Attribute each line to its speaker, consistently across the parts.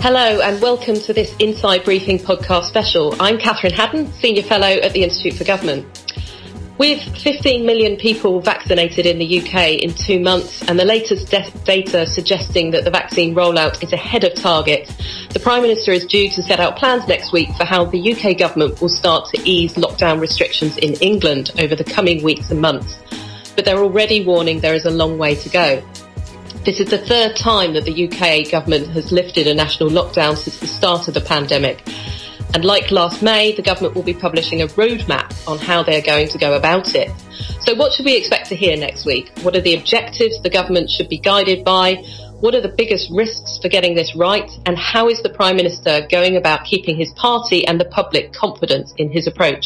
Speaker 1: Hello and welcome to this Inside Briefing podcast special. I'm Catherine Haddon, Senior Fellow at the Institute for Government. With 15 million people vaccinated in the UK in two months and the latest data suggesting that the vaccine rollout is ahead of target, the Prime Minister is due to set out plans next week for how the UK government will start to ease lockdown restrictions in England over the coming weeks and months. But they're already warning there is a long way to go. This is the third time that the UK government has lifted a national lockdown since the start of the pandemic. And like last May, the government will be publishing a roadmap on how they're going to go about it. So what should we expect to hear next week? What are the objectives the government should be guided by? What are the biggest risks for getting this right? And how is the Prime Minister going about keeping his party and the public confident in his approach?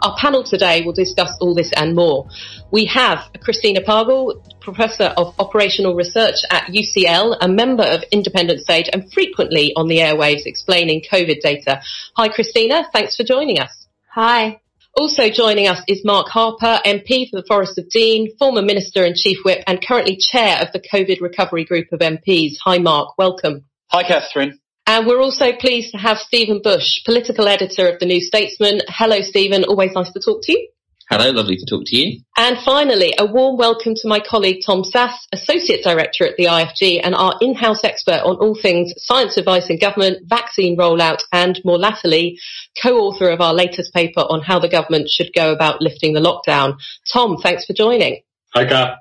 Speaker 1: Our panel today will discuss all this and more. We have Christina Pagel, Professor of Operational Research at UCL, a member of Independent SAGE and frequently on the airwaves explaining COVID data. Hi Christina, thanks for joining us.
Speaker 2: Hi.
Speaker 1: Also joining us is Mark Harper, MP for the Forest of Dean, former Minister and Chief Whip and currently Chair of the COVID Recovery Group of MPs. Hi Mark, welcome.
Speaker 3: Hi Catherine.
Speaker 1: And we're also pleased to have Stephen Bush, political editor of the New Statesman. Hello, Stephen. Always nice to talk to you.
Speaker 4: Hello, lovely to talk to you.
Speaker 1: And finally, a warm welcome to my colleague Tom Sasse, Associate Director at the IFG and our in-house expert on all things science advice in government, vaccine rollout and more latterly, co-author of our latest paper on how the government should go about lifting the lockdown. Tom, thanks for joining.
Speaker 3: Hi, Kat.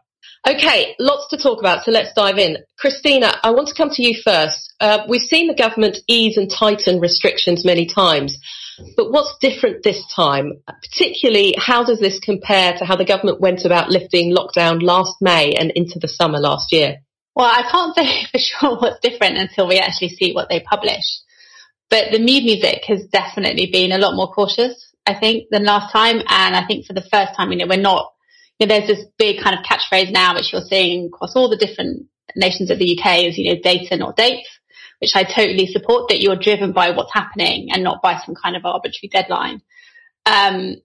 Speaker 1: Okay, lots to talk about, so let's dive in. Christina, I want to come to you first. Uh, we've seen the government ease and tighten restrictions many times, but what's different this time? Particularly, how does this compare to how the government went about lifting lockdown last May and into the summer last year?
Speaker 2: Well, I can't say for sure what's different until we actually see what they publish. But the mood music has definitely been a lot more cautious, I think, than last time. And I think for the first time, you know, we're not you know, there's this big kind of catchphrase now, which you're seeing across all the different nations of the UK is, you know, data, not dates, which I totally support that you're driven by what's happening and not by some kind of arbitrary deadline. Um,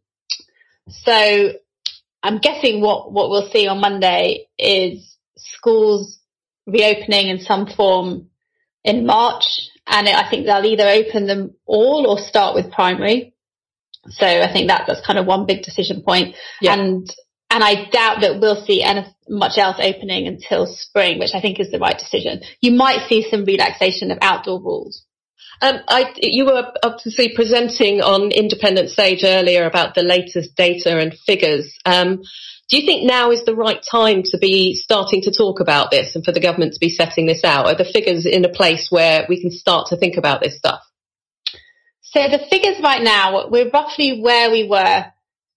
Speaker 2: so I'm guessing what, what we'll see on Monday is schools reopening in some form in March. And I think they'll either open them all or start with primary. So I think that that's kind of one big decision point. Yeah. And and I doubt that we'll see any, much else opening until spring, which I think is the right decision. You might see some relaxation of outdoor rules.
Speaker 1: Um, I, you were obviously presenting on Independent SAGE earlier about the latest data and figures. Um, do you think now is the right time to be starting to talk about this and for the government to be setting this out? Are the figures in a place where we can start to think about this stuff?
Speaker 2: So the figures right now, we're roughly where we were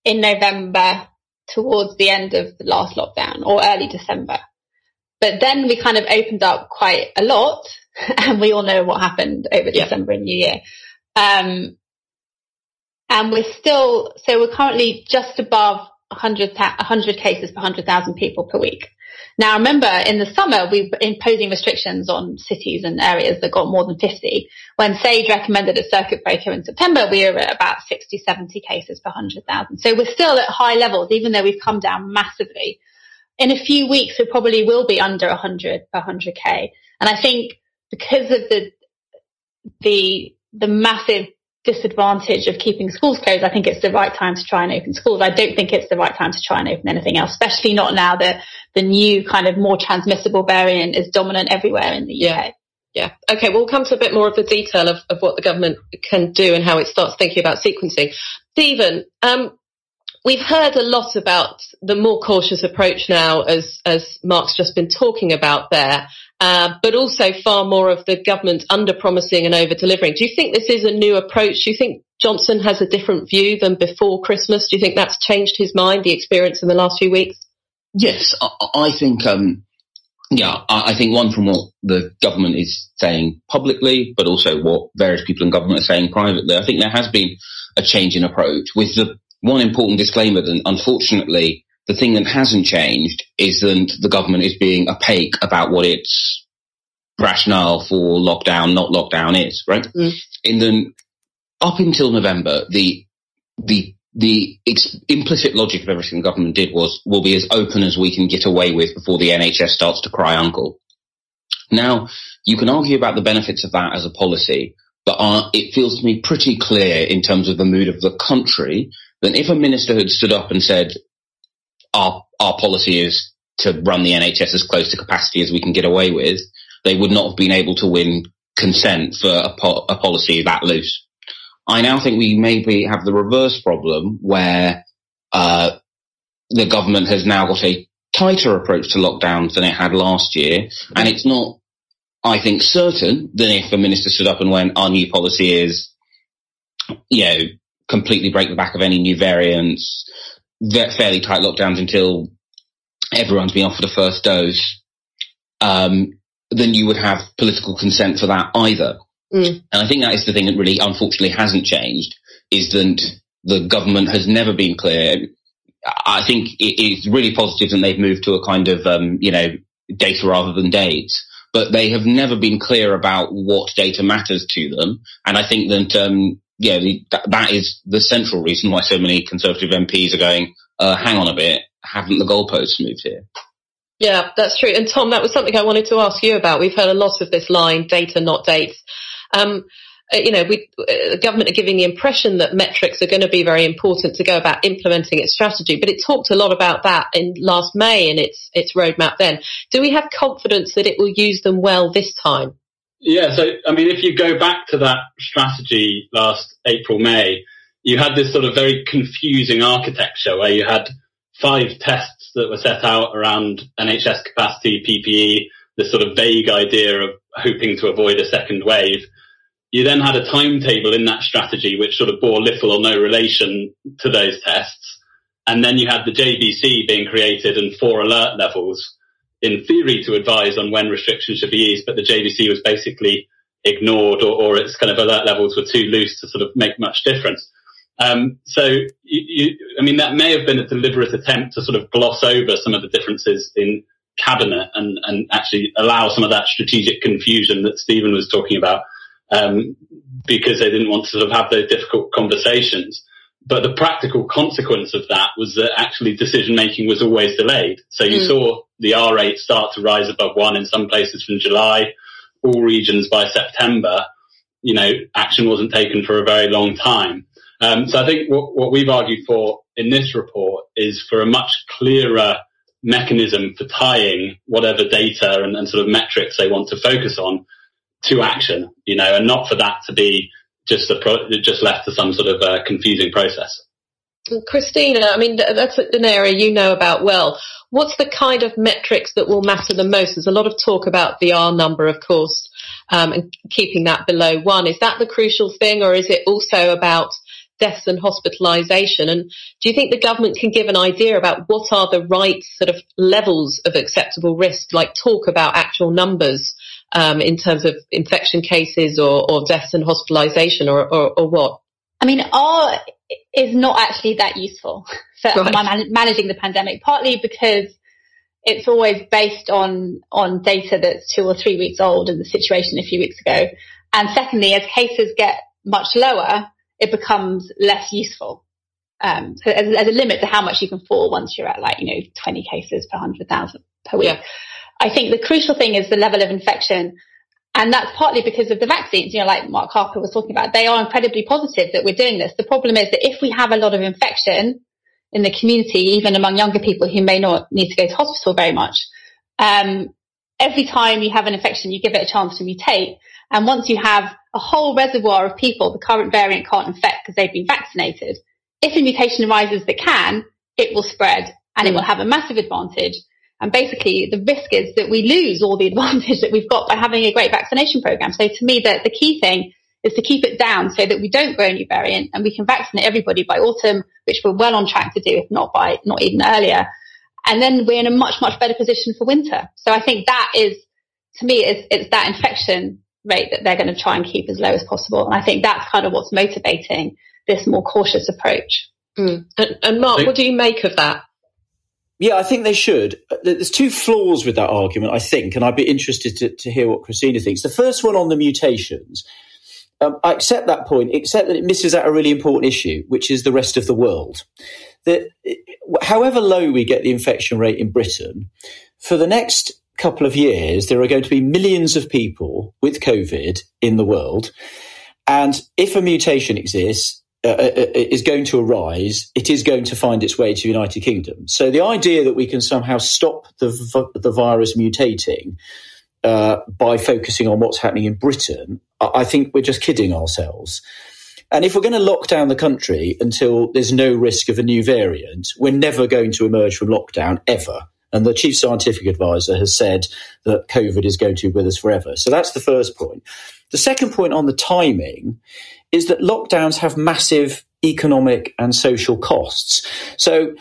Speaker 2: in November towards the end of the last lockdown or early December. But then we kind of opened up quite a lot and we all know what happened over yeah. December and New Year. Um, and we're still, so we're currently just above 100, 100 cases per 100,000 people per week. Now remember, in the summer, we were imposing restrictions on cities and areas that got more than 50. When SAGE recommended a circuit breaker in September, we were at about 60, 70 cases per 100,000. So we're still at high levels, even though we've come down massively. In a few weeks, we probably will be under 100 per 100k. And I think because of the, the, the massive disadvantage of keeping schools closed, I think it's the right time to try and open schools. I don't think it's the right time to try and open anything else, especially not now that the new kind of more transmissible variant is dominant everywhere in the
Speaker 1: UK. Yeah. Yeah. Okay. We'll come to a bit more of the detail of, of what the government can do and how it starts thinking about sequencing. Stephen, um, we've heard a lot about the more cautious approach now, as as Mark's just been talking about there. Uh, but also far more of the government under promising and over delivering. Do you think this is a new approach? Do you think Johnson has a different view than before Christmas? Do you think that's changed his mind, the experience in the last few weeks?
Speaker 4: Yes, I, I think, um, yeah, I, I, think one from what the government is saying publicly, but also what various people in government are saying privately. I think there has been a change in approach with the one important disclaimer that unfortunately the thing that hasn't changed is that the government is being opaque about what its rationale for lockdown, not lockdown is, right? Mm. In the, up until November, the, the, the ex- implicit logic of everything the government did was, we'll be as open as we can get away with before the NHS starts to cry uncle. Now, you can argue about the benefits of that as a policy, but uh, it feels to me pretty clear in terms of the mood of the country that if a minister had stood up and said, our, our policy is to run the NHS as close to capacity as we can get away with, they would not have been able to win consent for a, po- a policy that loose. I now think we maybe have the reverse problem where uh, the government has now got a tighter approach to lockdowns than it had last year, and it's not, I think, certain that if a minister stood up and went, our new policy is, you know, completely break the back of any new variants, fairly tight lockdowns until everyone's been offered a first dose, um, then you would have political consent for that either. Mm. And I think that is the thing that really, unfortunately, hasn't changed is that the government has never been clear. I think it's really positive that they've moved to a kind of, um, you know, data rather than dates, but they have never been clear about what data matters to them. And I think that, um, yeah, the, that, that is the central reason why so many Conservative MPs are going, uh, hang on a bit, haven't the goalposts moved here?
Speaker 1: Yeah, that's true. And Tom, that was something I wanted to ask you about. We've heard a lot of this line, data, not dates. Um, uh, you know, we, uh, the government are giving the impression that metrics are going to be very important to go about implementing its strategy, but it talked a lot about that in last May in its its roadmap. Then, do we have confidence that it will use them well this time?
Speaker 3: Yeah, so I mean, if you go back to that strategy last April May, you had this sort of very confusing architecture where you had five tests that were set out around NHS capacity, PPE, this sort of vague idea of hoping to avoid a second wave you then had a timetable in that strategy which sort of bore little or no relation to those tests. And then you had the JBC being created and four alert levels in theory to advise on when restrictions should be eased, but the JBC was basically ignored or, or its kind of alert levels were too loose to sort of make much difference. Um, so, you, you, I mean, that may have been a deliberate attempt to sort of gloss over some of the differences in cabinet and, and actually allow some of that strategic confusion that Stephen was talking about um, because they didn't want to sort of have those difficult conversations. But the practical consequence of that was that actually decision making was always delayed. So you mm. saw the R rate start to rise above one in some places from July, all regions by September. You know, action wasn't taken for a very long time. Um, so I think what, what we've argued for in this report is for a much clearer mechanism for tying whatever data and, and sort of metrics they want to focus on to action, you know, and not for that to be just pro- just left to some sort of uh, confusing process.
Speaker 1: Christina, I mean, that's an area you know about well. What's the kind of metrics that will matter the most? There's a lot of talk about the R number, of course, um, and keeping that below one. Is that the crucial thing, or is it also about deaths and hospitalisation? And do you think the government can give an idea about what are the right sort of levels of acceptable risk, like talk about actual numbers um, in terms of infection cases or, or deaths and hospitalisation or, or, or, what?
Speaker 2: I mean, R is not actually that useful for right. man- managing the pandemic, partly because it's always based on, on data that's two or three weeks old and the situation a few weeks ago. And secondly, as cases get much lower, it becomes less useful. Um, so as, as, a limit to how much you can fall once you're at like, you know, 20 cases per 100,000 per week. Yeah. I think the crucial thing is the level of infection. And that's partly because of the vaccines, you know, like Mark Harper was talking about. They are incredibly positive that we're doing this. The problem is that if we have a lot of infection in the community, even among younger people who may not need to go to hospital very much, um, every time you have an infection, you give it a chance to mutate. And once you have a whole reservoir of people, the current variant can't infect because they've been vaccinated. If a mutation arises that can, it will spread and it will have a massive advantage. And basically the risk is that we lose all the advantage that we've got by having a great vaccination program. So to me, the, the key thing is to keep it down so that we don't grow a new variant and we can vaccinate everybody by autumn, which we're well on track to do, if not by, not even earlier. And then we're in a much, much better position for winter. So I think that is, to me, it's, it's that infection rate that they're going to try and keep as low as possible. And I think that's kind of what's motivating this more cautious approach.
Speaker 1: Mm. And, and Mark, what do you make of that?
Speaker 5: Yeah, I think they should. There's two flaws with that argument, I think, and I'd be interested to, to hear what Christina thinks. The first one on the mutations. Um, I accept that point, except that it misses out a really important issue, which is the rest of the world. That however low we get the infection rate in Britain, for the next couple of years, there are going to be millions of people with COVID in the world. And if a mutation exists, uh, uh, uh, is going to arise, it is going to find its way to the United Kingdom. So the idea that we can somehow stop the, the virus mutating uh, by focusing on what's happening in Britain, I think we're just kidding ourselves. And if we're going to lock down the country until there's no risk of a new variant, we're never going to emerge from lockdown ever. And the chief scientific advisor has said that COVID is going to be with us forever. So that's the first point. The second point on the timing is that lockdowns have massive economic and social costs. So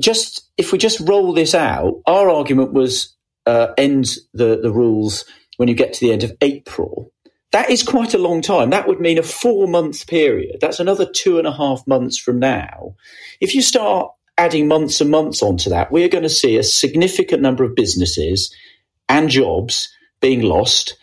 Speaker 5: just if we just roll this out, our argument was uh, end the, the rules when you get to the end of April. That is quite a long time. That would mean a four month period. That's another two and a half months from now. If you start adding months and months onto that, we're going to see a significant number of businesses and jobs being lost.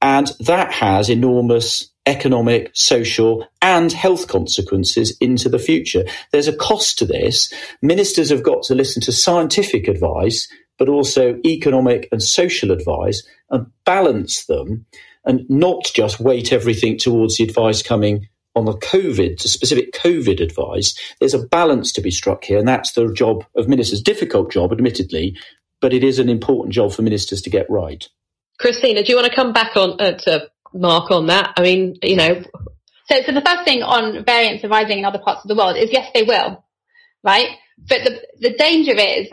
Speaker 5: And that has enormous economic, social, and health consequences into the future. There's a cost to this. Ministers have got to listen to scientific advice, but also economic and social advice and balance them and not just weight everything towards the advice coming on the COVID, to specific COVID advice, there's a balance to be struck here, and that's the job of ministers. Difficult job, admittedly, but it is an important job for ministers to get right.
Speaker 1: Christina, do you want to come back on uh, to Mark on that? I mean, you know.
Speaker 2: So, so the first thing on variants arising in other parts of the world is yes, they will, right? But the, the danger is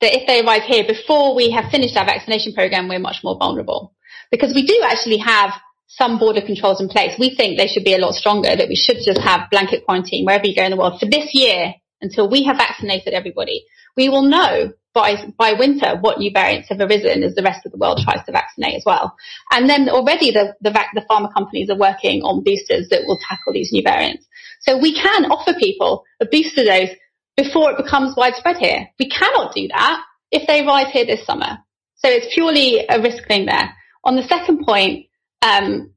Speaker 2: that if they arrive here before we have finished our vaccination program, we're much more vulnerable because we do actually have some border controls in place. We think they should be a lot stronger, that we should just have blanket quarantine wherever you go in the world for this year until we have vaccinated everybody. We will know by, by winter what new variants have arisen as the rest of the world tries to vaccinate as well. And then already the, the, vac- the pharma companies are working on boosters that will tackle these new variants. So we can offer people a booster dose before it becomes widespread here. We cannot do that if they arrive here this summer. So it's purely a risk thing there. On the second point, um,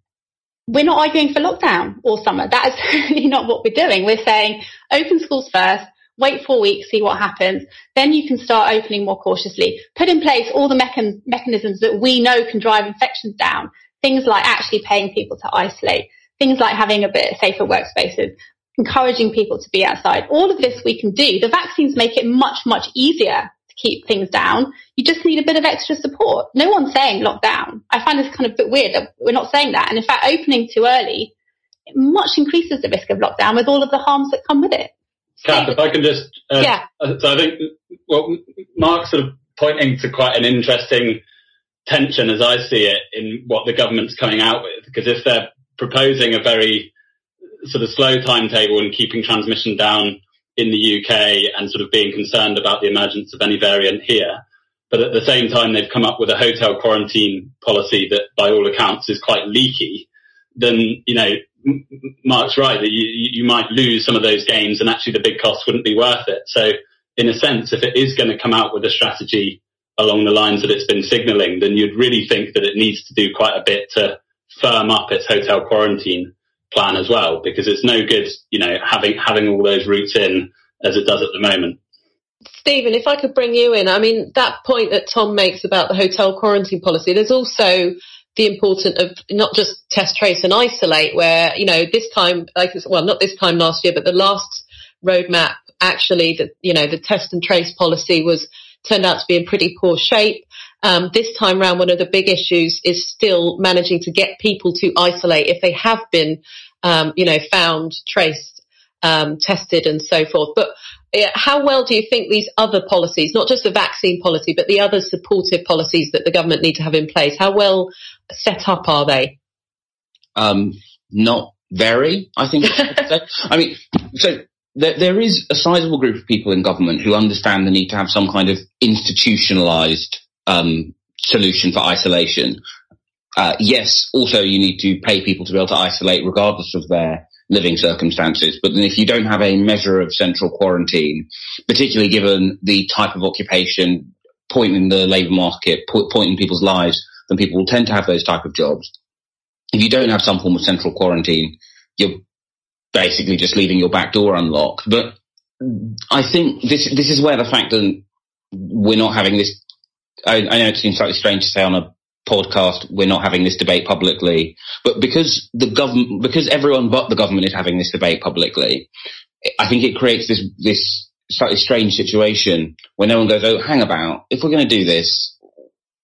Speaker 2: we're not arguing for lockdown all summer. That is not what we're doing. We're saying open schools first, wait four weeks, see what happens. Then you can start opening more cautiously. Put in place all the mechan- mechanisms that we know can drive infections down. Things like actually paying people to isolate. Things like having a bit safer workspaces. Encouraging people to be outside. All of this we can do. The vaccines make it much, much easier to keep things down. You just need a bit of extra support. No one's saying lockdown. I find this kind of bit weird that we're not saying that. And in fact, opening too early it much increases the risk of lockdown with all of the harms that come with it.
Speaker 3: Kath, if I can just, uh, yeah. So I think, well, Mark's sort of pointing to quite an interesting tension as I see it in what the government's coming out with. Because if they're proposing a very sort of slow timetable and keeping transmission down in the UK and sort of being concerned about the emergence of any variant here. But at the same time, they've come up with a hotel quarantine policy that, by all accounts, is quite leaky. Then, you know, Mark's right that you, you might lose some of those games and actually the big cost wouldn't be worth it. So, in a sense, if it is going to come out with a strategy along the lines that it's been signalling, then you'd really think that it needs to do quite a bit to firm up its hotel quarantine plan as well, because it's no good, you know, having having all those routes in as it does at the moment.
Speaker 1: Stephen, if I could bring you in, I mean that point that Tom makes about the hotel quarantine policy. There's also the importance of not just test, trace, and isolate, where you know this time, like well, not this time last year, but the last roadmap actually, that you know the test and trace policy was turned out to be in pretty poor shape. Um, this time round, one of the big issues is still managing to get people to isolate if they have been, um, you know, found, traced, um, tested, and so forth. But how well do you think these other policies, not just the vaccine policy, but the other supportive policies that the government need to have in place, how well set up are they?
Speaker 4: Um, not very, I think. I mean, so there, there is a sizable group of people in government who understand the need to have some kind of institutionalized um, solution for isolation. Uh, yes, also you need to pay people to be able to isolate regardless of their living circumstances. But then if you don't have a measure of central quarantine, particularly given the type of occupation, point in the labour market, point in people's lives, then people will tend to have those type of jobs. If you don't have some form of central quarantine, you're basically just leaving your back door unlocked. But I think this this is where the fact that we're not having this I, I know it seems slightly strange to say on a podcast we're not having this debate publicly, but because the government, because everyone but the government is having this debate publicly, I think it creates this this slightly strange situation where no one goes, "Oh, hang about, if we're going to do this,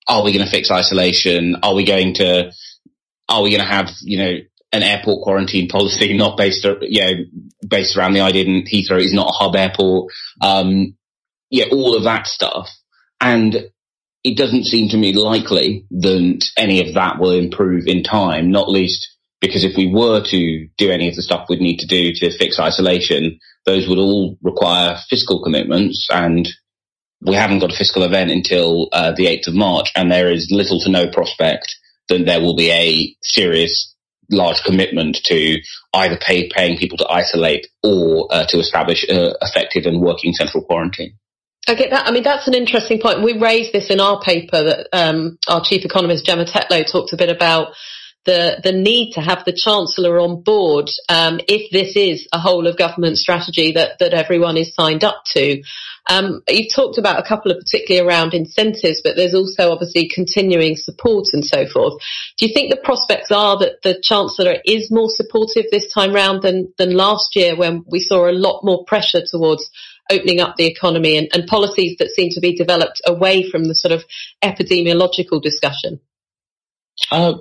Speaker 4: are we going to fix isolation? Are we going to are we going to have you know an airport quarantine policy not based you know based around the idea that Heathrow is not a hub airport? Um, yeah, all of that stuff, and it doesn't seem to me likely that any of that will improve in time, not least because if we were to do any of the stuff we'd need to do to fix isolation, those would all require fiscal commitments and we haven't got a fiscal event until uh, the 8th of March and there is little to no prospect that there will be a serious large commitment to either pay, paying people to isolate or uh, to establish uh, effective and working central quarantine.
Speaker 1: I get that. I mean, that's an interesting point. We raised this in our paper that um, our chief economist Gemma Tetlow talked a bit about the the need to have the chancellor on board um, if this is a whole of government strategy that that everyone is signed up to. Um, you've talked about a couple of particularly around incentives, but there's also obviously continuing support and so forth. Do you think the prospects are that the chancellor is more supportive this time round than than last year when we saw a lot more pressure towards opening up the economy and, and policies that seem to be developed away from the sort of epidemiological discussion?
Speaker 4: Uh,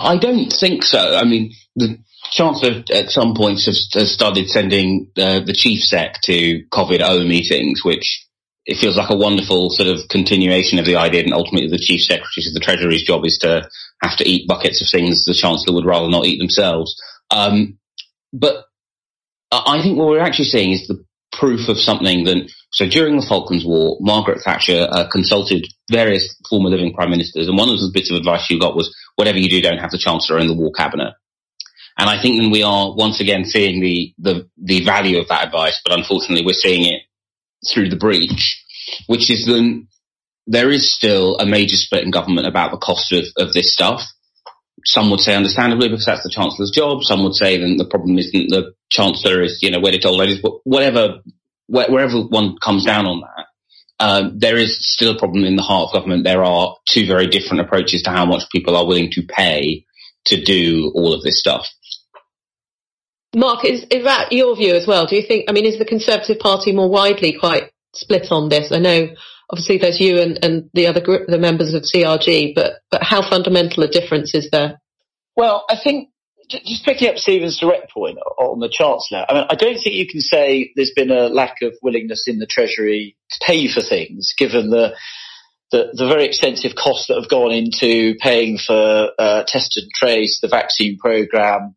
Speaker 4: I don't think so. I mean, the Chancellor at some points has, has started sending uh, the chief sec to COVID-O meetings, which it feels like a wonderful sort of continuation of the idea. And ultimately, the chief secretary of the Treasury's job is to have to eat buckets of things the Chancellor would rather not eat themselves. Um, but I think what we're actually seeing is the proof of something that, so during the Falklands War, Margaret Thatcher uh, consulted various former living prime ministers, and one of the bits of advice she got was, whatever you do, don't have the Chancellor in the war cabinet. And I think then we are once again seeing the, the, the value of that advice, but unfortunately we're seeing it through the breach, which is then there is still a major split in government about the cost of, of this stuff. Some would say understandably because that's the Chancellor's job. Some would say then the problem isn't the Chancellor is, you know, wedded to old ladies, but whatever, wherever one comes down on that, um, there is still a problem in the heart of government. There are two very different approaches to how much people are willing to pay to do all of this stuff.
Speaker 1: Mark, is, is that your view as well? Do you think, I mean, is the Conservative Party more widely quite split on this? I know obviously there's you and, and the other group, the members of CRG, but, but how fundamental a difference is there?
Speaker 5: Well, I think just picking up Stephen's direct point on the Chancellor, I mean, I don't think you can say there's been a lack of willingness in the Treasury to pay for things, given the the, the very extensive costs that have gone into paying for uh, test and trace, the vaccine program,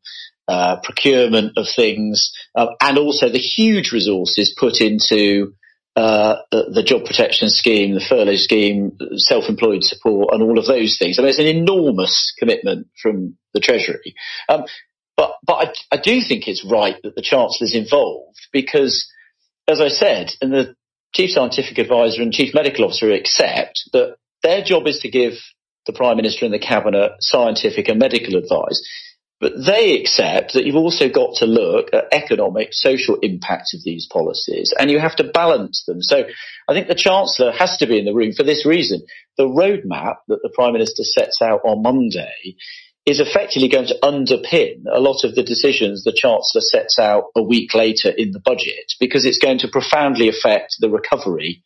Speaker 5: uh, procurement of things, uh, and also the huge resources put into uh, the, job protection scheme, the furlough scheme, self-employed support, and all of those things. I mean, it's an enormous commitment from the Treasury. Um, but but I, I, do think it's right that the Chancellor's involved because, as I said, and the Chief Scientific Advisor and Chief Medical Officer accept that their job is to give the Prime Minister and the Cabinet scientific and medical advice. But they accept that you've also got to look at economic, social impact of these policies and you have to balance them. So I think the Chancellor has to be in the room for this reason. The roadmap that the Prime Minister sets out on Monday is effectively going to underpin a lot of the decisions the Chancellor sets out a week later in the budget because it's going to profoundly affect the recovery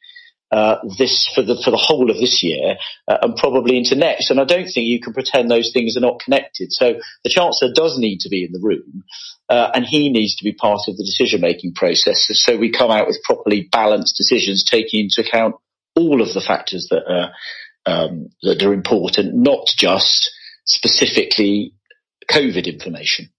Speaker 5: uh, this for the for the whole of this year uh, and probably into next. And I don't think you can pretend those things are not connected. So the chancellor does need to be in the room, uh, and he needs to be part of the decision making process. So we come out with properly balanced decisions, taking into account all of the factors that are um, that are important, not just specifically COVID information.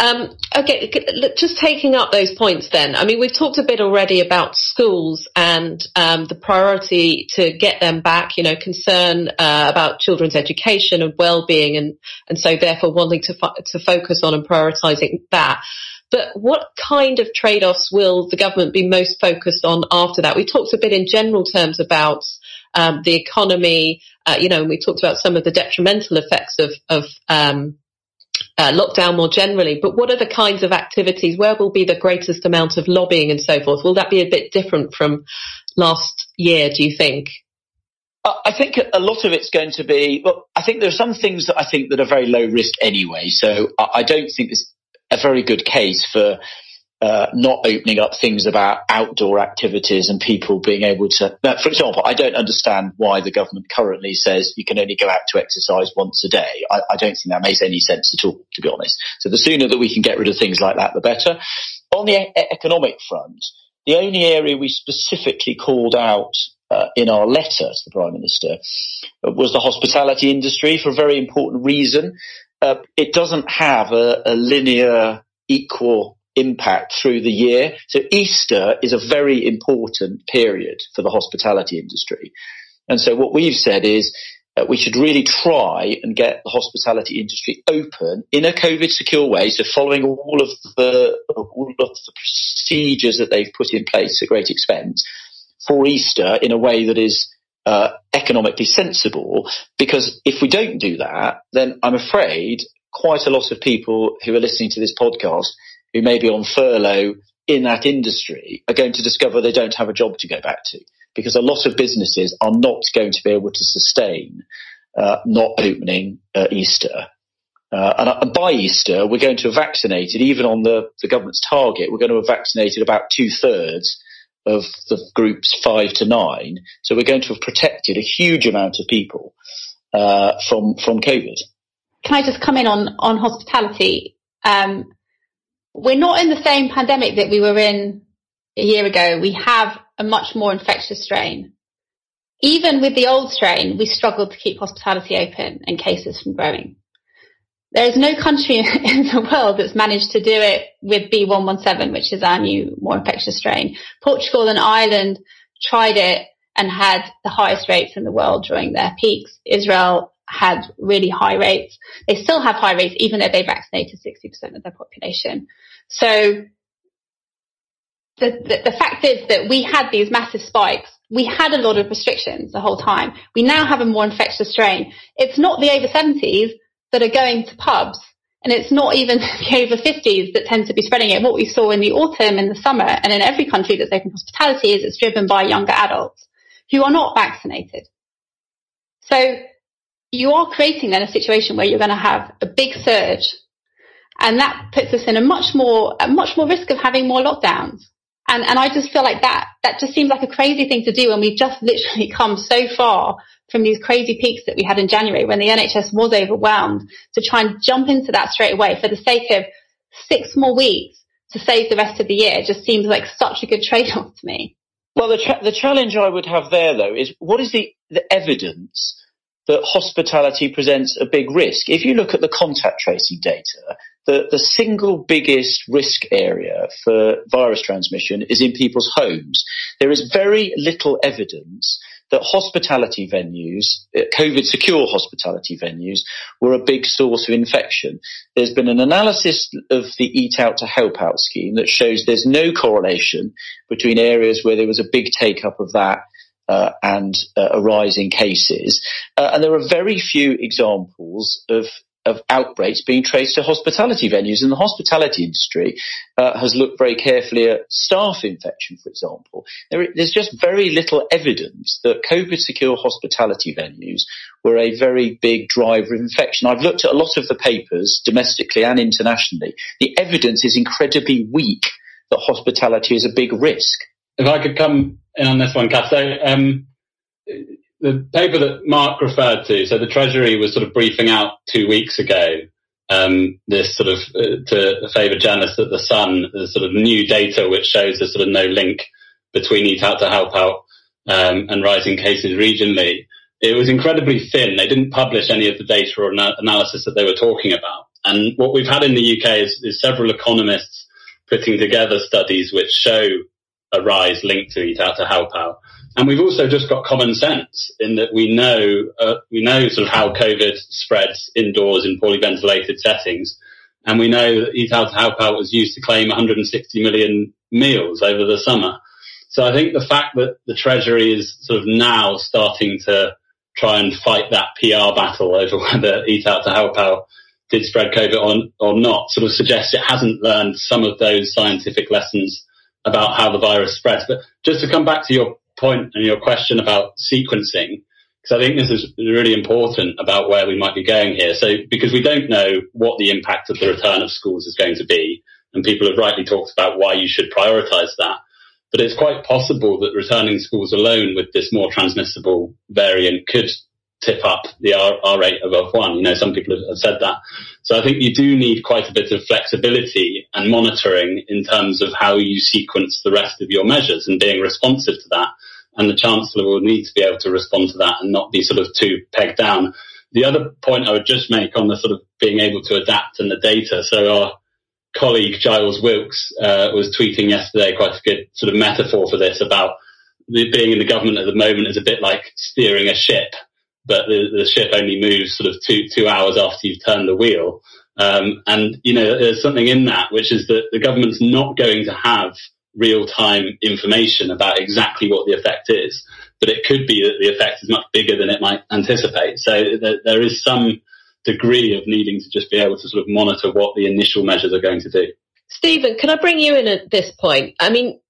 Speaker 1: Um, okay, just taking up those points then. I mean, we've talked a bit already about schools and um, the priority to get them back, you know, concern uh, about children's education and well-being and, and so therefore wanting to, fo- to focus on and prioritising that. But what kind of trade-offs will the government be most focused on after that? We talked a bit in general terms about um, the economy, uh, you know, and we talked about some of the detrimental effects of, of um, uh, lockdown more generally, but what are the kinds of activities? Where will be the greatest amount of lobbying and so forth? Will that be a bit different from last year, do you think?
Speaker 5: I think a lot of it's going to be. Well, I think there are some things that I think that are very low risk anyway. So I don't think there's a very good case for uh, not opening up things about outdoor activities and people being able to. Now, for example, I don't understand why the government currently says you can only go out to exercise once a day. I, I don't think that makes any sense at all, to be honest. So the sooner that we can get rid of things like that, the better. On the e- economic front, the only area we specifically called out uh, in our letter to the Prime Minister was the hospitality industry for a very important reason. Uh, it doesn't have a, a, linear, equal impact through the year. So Easter is a very important period for the hospitality industry. And so what we've said is uh, we should really try and get the hospitality industry open in a COVID secure way. So following all of the, all of the procedures that they've put in place at great expense for Easter in a way that is uh, economically sensible. Because if we don't do that, then I'm afraid quite a lot of people who are listening to this podcast who may be on furlough in that industry are going to discover they don't have a job to go back to because a lot of businesses are not going to be able to sustain uh, not opening uh, Easter. Uh, and, and, by Easter, we're going to have vaccinated, even on the, the government's target, we're going to have vaccinated about two thirds of the groups five to nine. So we're going to have protected a huge amount of people uh, from from COVID.
Speaker 2: Can I just come in on on hospitality? Um, we're not in the same pandemic that we were in a year ago. We have a much more infectious strain. Even with the old strain, we struggled to keep hospitality open and cases from growing. There is no country in the world that's managed to do it with B117, which is our new, more infectious strain. Portugal and Ireland tried it and had the highest rates in the world during their peaks. Israel had really high rates. They still have high rates, even though they vaccinated 60% of their population. So the, the, the, fact is that we had these massive spikes. We had a lot of restrictions the whole time. We now have a more infectious strain. It's not the over 70s that are going to pubs. And it's not even the over 50s that tend to be spreading it. What we saw in the autumn, in the summer, and in every country that's open hospitality is it's driven by younger adults who are not vaccinated. So you are creating then a situation where you're going to have a big surge and that puts us in a much more, a much more risk of having more lockdowns. And, and I just feel like that, that just seems like a crazy thing to do when we've just literally come so far from these crazy peaks that we had in January when the NHS was overwhelmed to try and jump into that straight away for the sake of six more weeks to save the rest of the year just seems like such a good trade-off to me.
Speaker 5: Well, the, cha- the challenge I would have there though is what is the, the evidence that hospitality presents a big risk? If you look at the contact tracing data, the, the single biggest risk area for virus transmission is in people's homes. There is very little evidence that hospitality venues, uh, COVID secure hospitality venues, were a big source of infection. There's been an analysis of the Eat Out to Help Out scheme that shows there's no correlation between areas where there was a big take up of that uh, and uh, a rise in cases. Uh, and there are very few examples of of outbreaks being traced to hospitality venues. And the hospitality industry uh, has looked very carefully at staff infection, for example. There, there's just very little evidence that COVID secure hospitality venues were a very big driver of infection. I've looked at a lot of the papers domestically and internationally. The evidence is incredibly weak that hospitality is a big risk.
Speaker 3: If I could come in on this one, Kath. So, um, the paper that Mark referred to, so the Treasury was sort of briefing out two weeks ago um, this sort of uh, to favour journalists at the Sun, the sort of new data which shows there's sort of no link between Eat Out to Help Out um, and rising cases regionally. It was incredibly thin. They didn't publish any of the data or na- analysis that they were talking about. And what we've had in the UK is, is several economists putting together studies which show a rise linked to Eat Out to Help Out. And we've also just got common sense in that we know uh, we know sort of how COVID spreads indoors in poorly ventilated settings, and we know that Eat Out to Help Out was used to claim 160 million meals over the summer. So I think the fact that the Treasury is sort of now starting to try and fight that PR battle over whether Eat Out to Help Out did spread COVID or, or not sort of suggests it hasn't learned some of those scientific lessons about how the virus spreads. But just to come back to your point and your question about sequencing, because I think this is really important about where we might be going here. So, because we don't know what the impact of the return of schools is going to be, and people have rightly talked about why you should prioritise that. But it's quite possible that returning schools alone with this more transmissible variant could tip up the R, R rate above one. You know, some people have said that. So I think you do need quite a bit of flexibility and monitoring in terms of how you sequence the rest of your measures and being responsive to that. And the Chancellor will need to be able to respond to that and not be sort of too pegged down. The other point I would just make on the sort of being able to adapt and the data. So our colleague Giles Wilkes uh, was tweeting yesterday quite a good sort of metaphor for this about being in the government at the moment is a bit like steering a ship but the, the ship only moves sort of two two hours after you've turned the wheel. Um, and you know, there's something in that, which is that the government's not going to have real time information about exactly what the effect is, but it could be that the effect is much bigger than it might anticipate. So th- there is some degree of needing to just be able to sort of monitor what the initial measures are going to do.
Speaker 1: Stephen, can I bring you in at this point? I mean,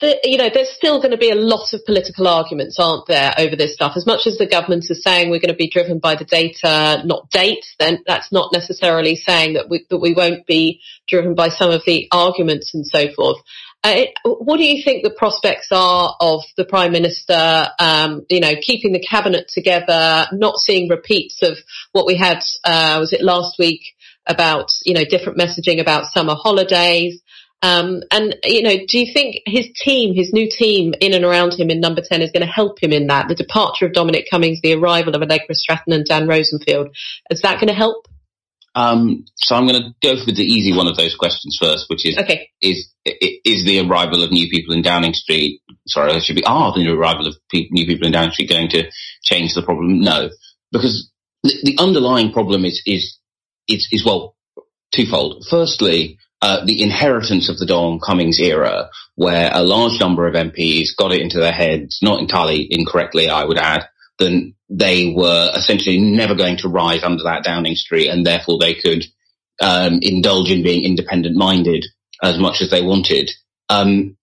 Speaker 1: the, you know, there's still going to be a lot of political arguments, aren't there, over this stuff? As much as the government is saying we're going to be driven by the data, not date, then that's not necessarily saying that we, that we won't be driven by some of the arguments and so forth. Uh, what do you think the prospects are of the Prime Minister, um, you know, keeping the cabinet together, not seeing repeats of what we had, uh, was it last week about, you know, different messaging about summer holidays? Um, and, you know, do you think his team, his new team in and around him in number 10 is going to help him in that? The departure of Dominic Cummings, the arrival of Allegra Stratton and Dan Rosenfield, is that going to help?
Speaker 4: Um, so I'm going to go for the easy one of those questions first, which is,
Speaker 1: okay.
Speaker 4: is, is the arrival of new people in Downing Street, sorry, it should be, are the new arrival of pe- new people in Downing Street going to change the problem? No, because the, the underlying problem is, is, is, is, well, twofold. Firstly, uh, the inheritance of the Dom Cummings era, where a large number of MPs got it into their heads, not entirely incorrectly, I would add, that they were essentially never going to rise under that Downing Street, and therefore they could um, indulge in being independent minded as much as they wanted. Um,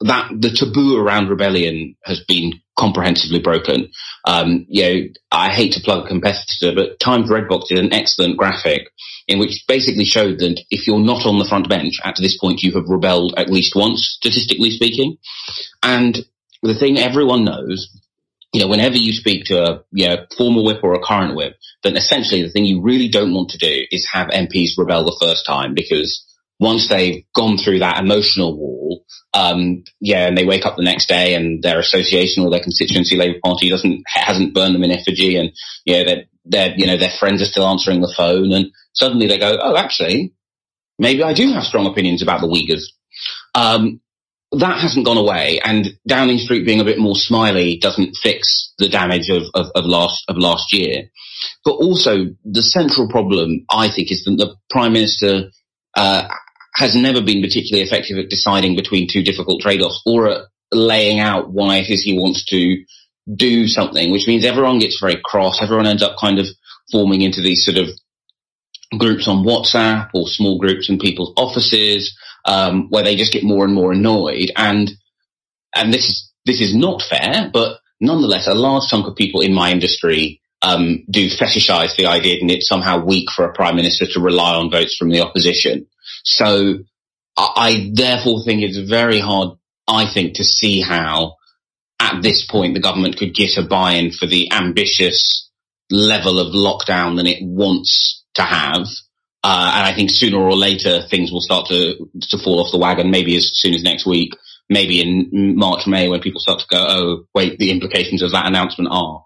Speaker 4: that the taboo around rebellion has been comprehensively broken. Um, you know, I hate to plug a competitor, but Times Redbox did an excellent graphic in which basically showed that if you're not on the front bench at this point, you have rebelled at least once, statistically speaking. And the thing everyone knows, you know, whenever you speak to a you know, former whip or a current whip, then essentially the thing you really don't want to do is have MPs rebel the first time because once they've gone through that emotional wall, um, yeah, and they wake up the next day and their association or their constituency Labour Party doesn't hasn't burned them in effigy, and yeah, their their you know their friends are still answering the phone, and suddenly they go, oh, actually, maybe I do have strong opinions about the Uyghurs. Um, that hasn't gone away, and Downing Street being a bit more smiley doesn't fix the damage of, of, of last of last year. But also, the central problem, I think, is that the Prime Minister uh, has never been particularly effective at deciding between two difficult trade-offs or at laying out why it is he wants to do something, which means everyone gets very cross. Everyone ends up kind of forming into these sort of groups on WhatsApp or small groups in people's offices, um, where they just get more and more annoyed. And, and this is, this is not fair, but nonetheless, a large chunk of people in my industry um, do fetishize the idea that it's somehow weak for a prime minister to rely on votes from the opposition. So I therefore think it's very hard, I think, to see how at this point the government could get a buy-in for the ambitious level of lockdown that it wants to have. Uh, and I think sooner or later things will start to to fall off the wagon. Maybe as soon as next week, maybe in March, May, when people start to go, "Oh, wait, the implications of that announcement are."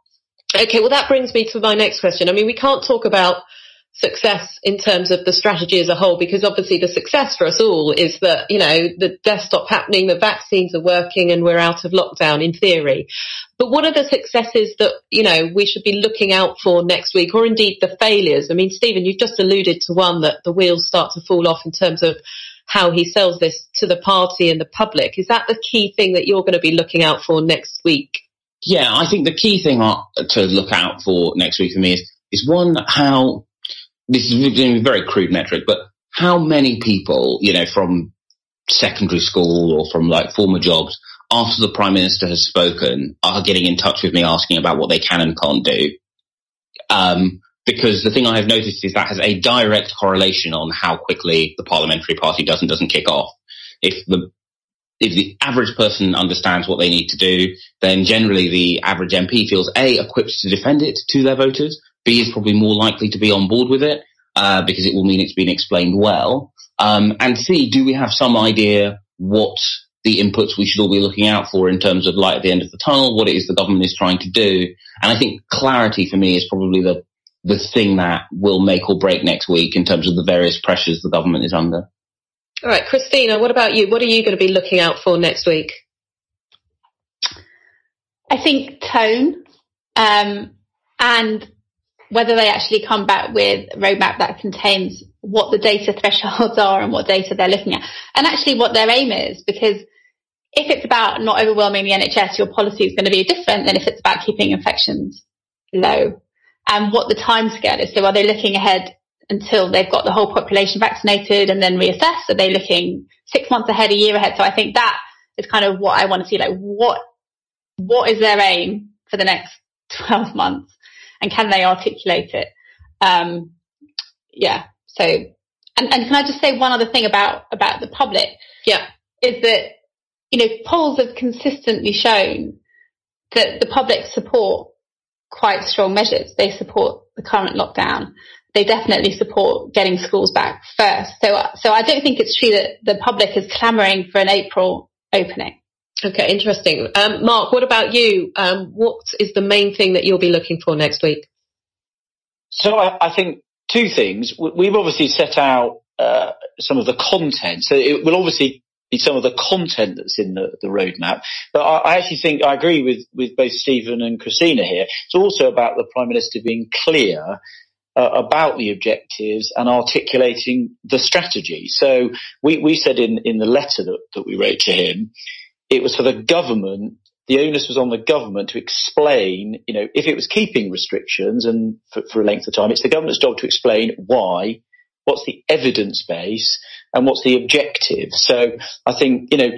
Speaker 1: Okay, well that brings me to my next question. I mean, we can't talk about success in terms of the strategy as a whole because obviously the success for us all is that you know the death stop happening the vaccines are working and we're out of lockdown in theory. But what are the successes that you know we should be looking out for next week or indeed the failures? I mean stephen you've just alluded to one that the wheels start to fall off in terms of how he sells this to the party and the public. Is that the key thing that you're going to be looking out for next week?
Speaker 4: Yeah i think the key thing to look out for next week for me is is one how this is a very crude metric, but how many people, you know, from secondary school or from like former jobs after the Prime Minister has spoken, are getting in touch with me asking about what they can and can't do. Um, because the thing I have noticed is that has a direct correlation on how quickly the parliamentary party does and doesn't kick off. If the if the average person understands what they need to do, then generally the average MP feels A, equipped to defend it to their voters, B, is probably more likely to be on board with it, uh, because it will mean it's been explained well, um, and C, do we have some idea what the inputs we should all be looking out for in terms of light at the end of the tunnel, what it is the government is trying to do. And I think clarity for me is probably the, the thing that will make or break next week in terms of the various pressures the government is under.
Speaker 1: All right, Christina, what about you? What are you going to be looking out for next week?
Speaker 2: I think tone um, and whether they actually come back with a roadmap that contains what the data thresholds are and what data they're looking at, and actually what their aim is. Because if it's about not overwhelming the NHS, your policy is going to be different than if it's about keeping infections low. And what the timescale is. So are they looking ahead until they've got the whole population vaccinated and then reassess? Are they looking six months ahead, a year ahead? So I think that is kind of what I want to see. Like what, what is their aim for the next 12 months and can they articulate it? Um, yeah. So, and, and can I just say one other thing about, about the public?
Speaker 1: Yeah.
Speaker 2: Is that, you know, polls have consistently shown that the public support quite strong measures. They support the current lockdown they definitely support getting schools back first. So, so I don't think it's true that the public is clamoring for an April opening.
Speaker 1: Okay, interesting. Um, Mark, what about you? Um, what is the main thing that you'll be looking for next week?
Speaker 5: So I, I think two things. We've obviously set out uh, some of the content. So it will obviously be some of the content that's in the, the roadmap. But I, I, actually think I agree with, with both Stephen and Christina here. It's also about the Prime Minister being clear uh, about the objectives and articulating the strategy. So we, we said in, in the letter that, that we wrote to him, it was for the government, the onus was on the government to explain, you know, if it was keeping restrictions and for, for a length of time, it's the government's job to explain why, what's the evidence base and what's the objective. So I think, you know,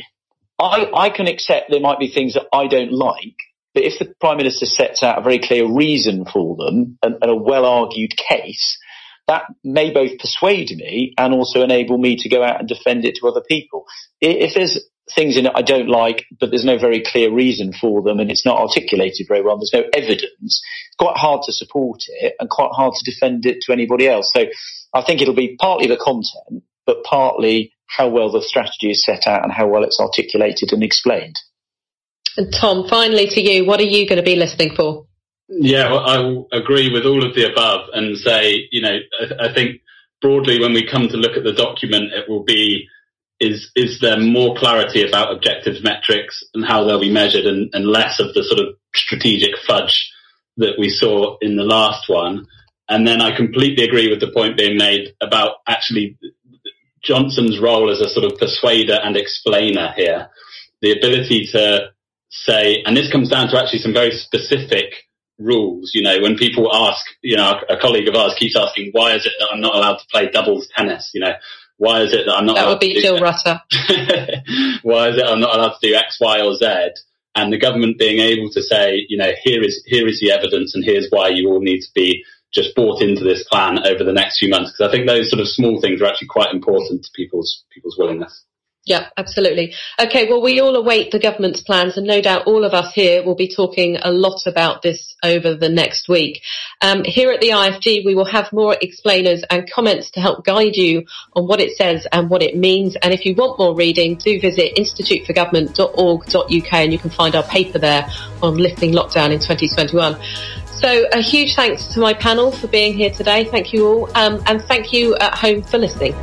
Speaker 5: I, I can accept there might be things that I don't like, but if the Prime Minister sets out a very clear reason for them and, and a well argued case, that may both persuade me and also enable me to go out and defend it to other people. If there's things in it I don't like, but there's no very clear reason for them and it's not articulated very well, there's no evidence, it's quite hard to support it and quite hard to defend it to anybody else. So I think it'll be partly the content, but partly how well the strategy is set out and how well it's articulated and explained.
Speaker 1: And Tom, finally to you, what are you going to be listening for?
Speaker 3: Yeah, well, I agree with all of the above and say, you know, I, I think broadly when we come to look at the document, it will be is is there more clarity about objectives metrics and how they'll be measured and, and, less of the sort of strategic fudge that we saw in the last one. And then I completely agree with the point being made about actually Johnson's role as a sort of persuader and explainer here. The ability to say, and this comes down to actually some very specific rules. You know, when people ask, you know, a colleague of ours keeps asking, why is it that I'm not allowed to play doubles tennis? You know, why is it that I'm not?
Speaker 1: That would be Jill Rutter.
Speaker 3: why is it I'm not allowed to do X, Y, or Z? And the government being able to say, you know, here is here is the evidence, and here's why you all need to be just bought into this plan over the next few months. Because I think those sort of small things are actually quite important to people's people's willingness.
Speaker 1: Yeah, absolutely. Okay, well, we all await the government's plans, and no doubt all of us here will be talking a lot about this over the next week. Um, here at the IFG, we will have more explainers and comments to help guide you on what it says and what it means. And if you want more reading, do visit instituteforgovernment.org.uk and you can find our paper there on lifting lockdown in 2021. So a huge thanks to my panel for being here today. Thank you all. Um, and thank you at home for listening.